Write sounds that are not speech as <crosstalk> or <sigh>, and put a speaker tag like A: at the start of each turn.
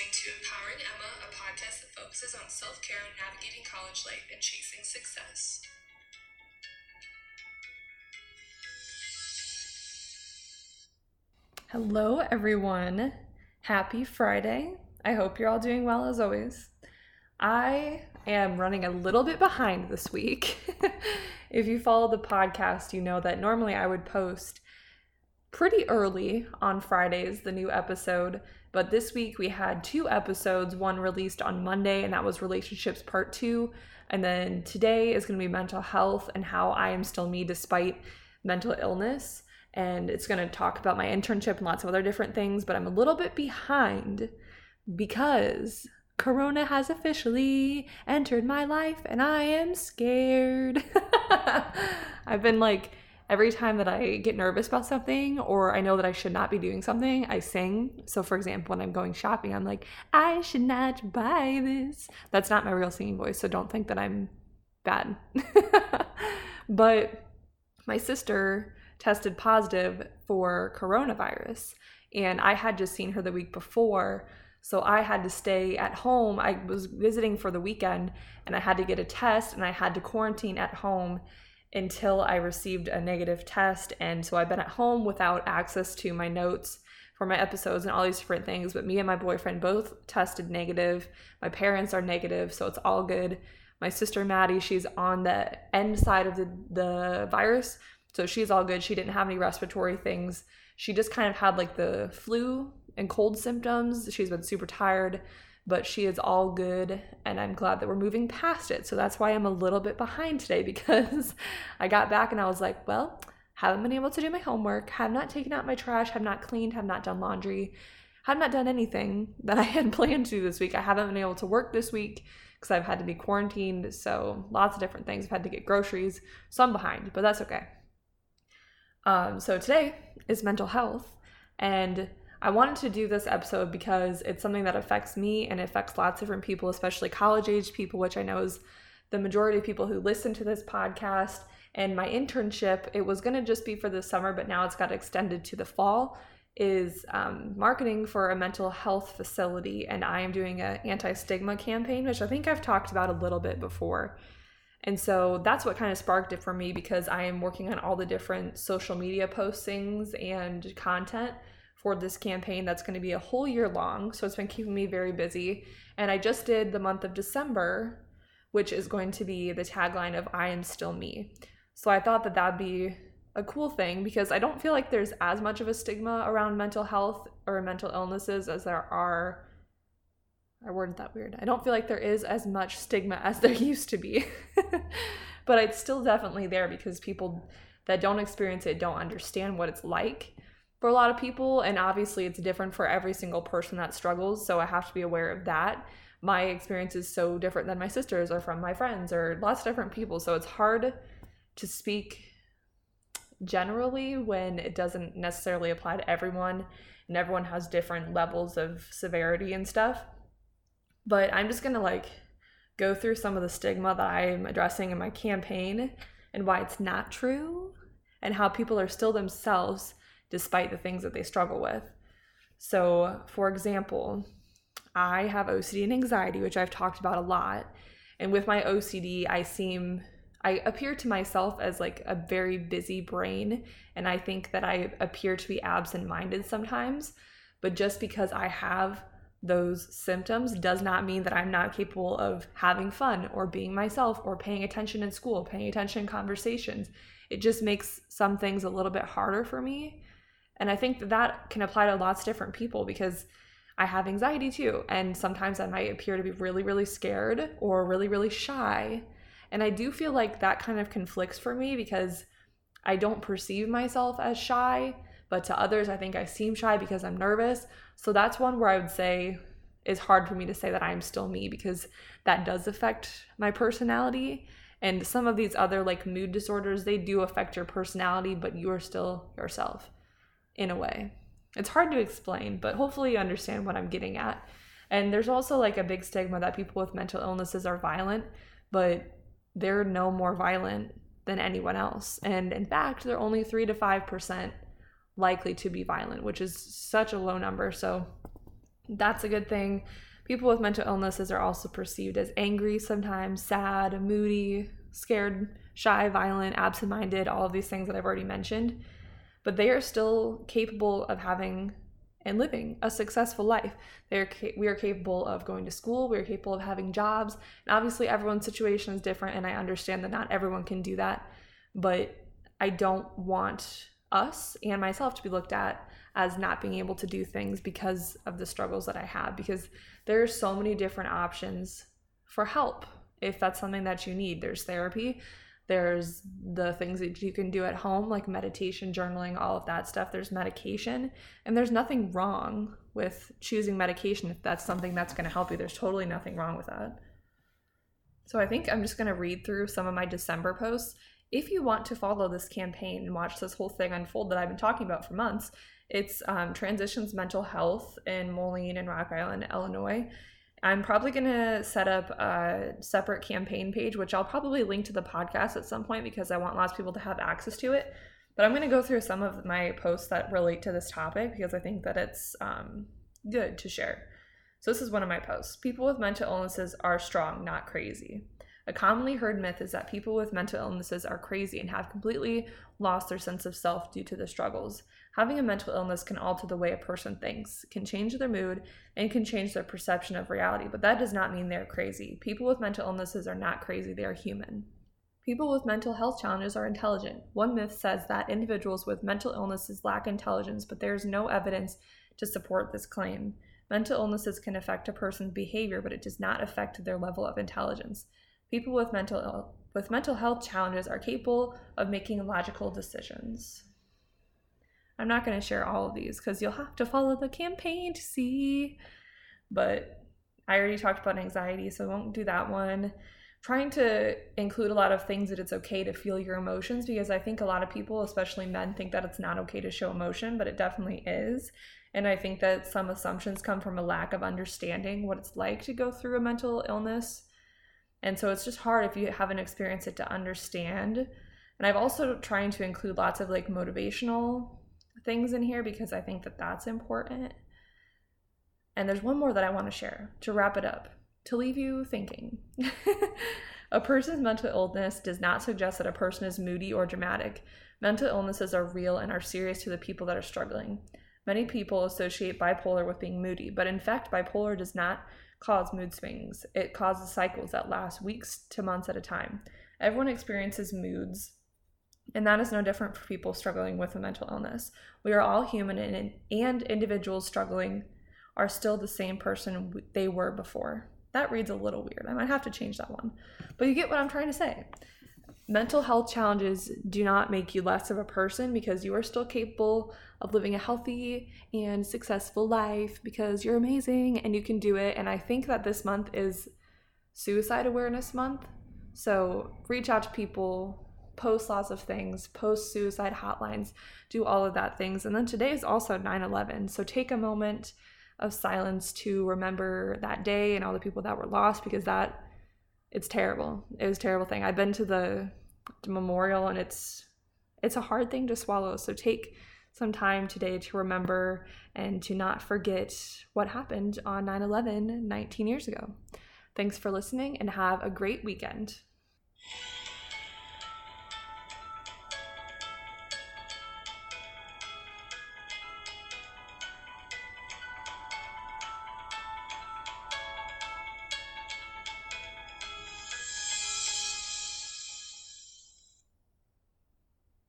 A: listening to Empowering Emma, a podcast that focuses on self care, navigating college life, and chasing success.
B: Hello, everyone. Happy Friday. I hope you're all doing well as always. I am running a little bit behind this week. <laughs> if you follow the podcast, you know that normally I would post pretty early on Fridays, the new episode. But this week we had two episodes, one released on Monday, and that was Relationships Part 2. And then today is going to be mental health and how I am still me despite mental illness. And it's going to talk about my internship and lots of other different things, but I'm a little bit behind because Corona has officially entered my life and I am scared. <laughs> I've been like, every time that I get nervous about something or I know that I should not be doing something, I sing. So, for example, when I'm going shopping, I'm like, I should not buy this. That's not my real singing voice, so don't think that I'm bad. <laughs> but my sister tested positive for coronavirus, and I had just seen her the week before. So I had to stay at home. I was visiting for the weekend and I had to get a test and I had to quarantine at home until I received a negative test. And so I've been at home without access to my notes for my episodes and all these different things. But me and my boyfriend both tested negative. My parents are negative, so it's all good. My sister Maddie, she's on the end side of the, the virus. So she's all good. She didn't have any respiratory things. She just kind of had like the flu and cold symptoms. She's been super tired but she is all good and I'm glad that we're moving past it. So that's why I'm a little bit behind today <laughs> because I got back and I was like, well, haven't been able to do my homework, have not taken out my trash, have not cleaned, have not done laundry, have not done anything <laughs> that I had planned to do this week. I haven't been able to work this week because I've had to be quarantined. So lots of different things. I've had to get groceries. So I'm behind, but that's okay. Um, so today is mental health and I wanted to do this episode because it's something that affects me and affects lots of different people, especially college age people, which I know is the majority of people who listen to this podcast. And my internship, it was going to just be for the summer, but now it's got extended to the fall, is um, marketing for a mental health facility. And I am doing an anti stigma campaign, which I think I've talked about a little bit before. And so that's what kind of sparked it for me because I am working on all the different social media postings and content for this campaign that's going to be a whole year long. So it's been keeping me very busy. And I just did the month of December, which is going to be the tagline of I am still me. So I thought that that'd be a cool thing because I don't feel like there's as much of a stigma around mental health or mental illnesses as there are. I worded that weird. I don't feel like there is as much stigma as there <laughs> used to be. <laughs> but it's still definitely there because people that don't experience it don't understand what it's like for a lot of people and obviously it's different for every single person that struggles so i have to be aware of that. My experience is so different than my sister's or from my friends or lots of different people so it's hard to speak generally when it doesn't necessarily apply to everyone and everyone has different levels of severity and stuff. But i'm just going to like go through some of the stigma that i'm addressing in my campaign and why it's not true and how people are still themselves despite the things that they struggle with. So, for example, I have OCD and anxiety, which I've talked about a lot. And with my OCD, I seem I appear to myself as like a very busy brain, and I think that I appear to be absent minded sometimes. But just because I have those symptoms does not mean that I'm not capable of having fun or being myself or paying attention in school, paying attention in conversations. It just makes some things a little bit harder for me. And I think that, that can apply to lots of different people because I have anxiety too. And sometimes I might appear to be really, really scared or really, really shy. And I do feel like that kind of conflicts for me because I don't perceive myself as shy, but to others, I think I seem shy because I'm nervous. So that's one where I would say it's hard for me to say that I'm still me because that does affect my personality. And some of these other like mood disorders, they do affect your personality, but you are still yourself in a way. It's hard to explain, but hopefully you understand what I'm getting at. And there's also like a big stigma that people with mental illnesses are violent, but they're no more violent than anyone else. And in fact, they're only 3 to 5% likely to be violent, which is such a low number. So That's a good thing. People with mental illnesses are also perceived as angry sometimes, sad, moody, scared, shy, violent, absent minded, all of these things that I've already mentioned. But they are still capable of having and living a successful life. They're ca- we are capable of going to school, we are capable of having jobs. And obviously everyone's situation is different and I understand that not everyone can do that, but I don't want us and myself to be looked at as not being able to do things because of the struggles that I have because there are so many different options for help if that's something that you need. There's therapy, there's the things that you can do at home like meditation, journaling, all of that stuff. There's medication, and there's nothing wrong with choosing medication if that's something that's going to help you. There's totally nothing wrong with that. So I think I'm just going to read through some of my December posts if you want to follow this campaign and watch this whole thing unfold that I've been talking about for months, it's um, Transitions Mental Health in Moline and Rock Island, Illinois. I'm probably going to set up a separate campaign page, which I'll probably link to the podcast at some point because I want lots of people to have access to it. But I'm going to go through some of my posts that relate to this topic because I think that it's um, good to share. So, this is one of my posts. People with mental illnesses are strong, not crazy. A commonly heard myth is that people with mental illnesses are crazy and have completely lost their sense of self due to the struggles. Having a mental illness can alter the way a person thinks, can change their mood, and can change their perception of reality, but that does not mean they're crazy. People with mental illnesses are not crazy, they are human. People with mental health challenges are intelligent. One myth says that individuals with mental illnesses lack intelligence, but there is no evidence to support this claim. Mental illnesses can affect a person's behavior, but it does not affect their level of intelligence. People with mental with mental health challenges are capable of making logical decisions. I'm not going to share all of these because you'll have to follow the campaign to see. But I already talked about anxiety, so I won't do that one. Trying to include a lot of things that it's okay to feel your emotions because I think a lot of people, especially men, think that it's not okay to show emotion, but it definitely is. And I think that some assumptions come from a lack of understanding what it's like to go through a mental illness and so it's just hard if you haven't experienced it to understand. And I've also trying to include lots of like motivational things in here because I think that that's important. And there's one more that I want to share to wrap it up, to leave you thinking. <laughs> a person's mental illness does not suggest that a person is moody or dramatic. Mental illnesses are real and are serious to the people that are struggling. Many people associate bipolar with being moody, but in fact, bipolar does not cause mood swings. It causes cycles that last weeks to months at a time. Everyone experiences moods, and that is no different for people struggling with a mental illness. We are all human, and, and individuals struggling are still the same person they were before. That reads a little weird. I might have to change that one. But you get what I'm trying to say. Mental health challenges do not make you less of a person because you are still capable of living a healthy and successful life because you're amazing and you can do it. And I think that this month is Suicide Awareness Month. So reach out to people, post lots of things, post suicide hotlines, do all of that things. And then today is also 9 11. So take a moment of silence to remember that day and all the people that were lost because that it's terrible. It was a terrible thing. I've been to the, the memorial and it's it's a hard thing to swallow. So take some time today to remember and to not forget what happened on 9 11 19 years ago. Thanks for listening and have a great weekend.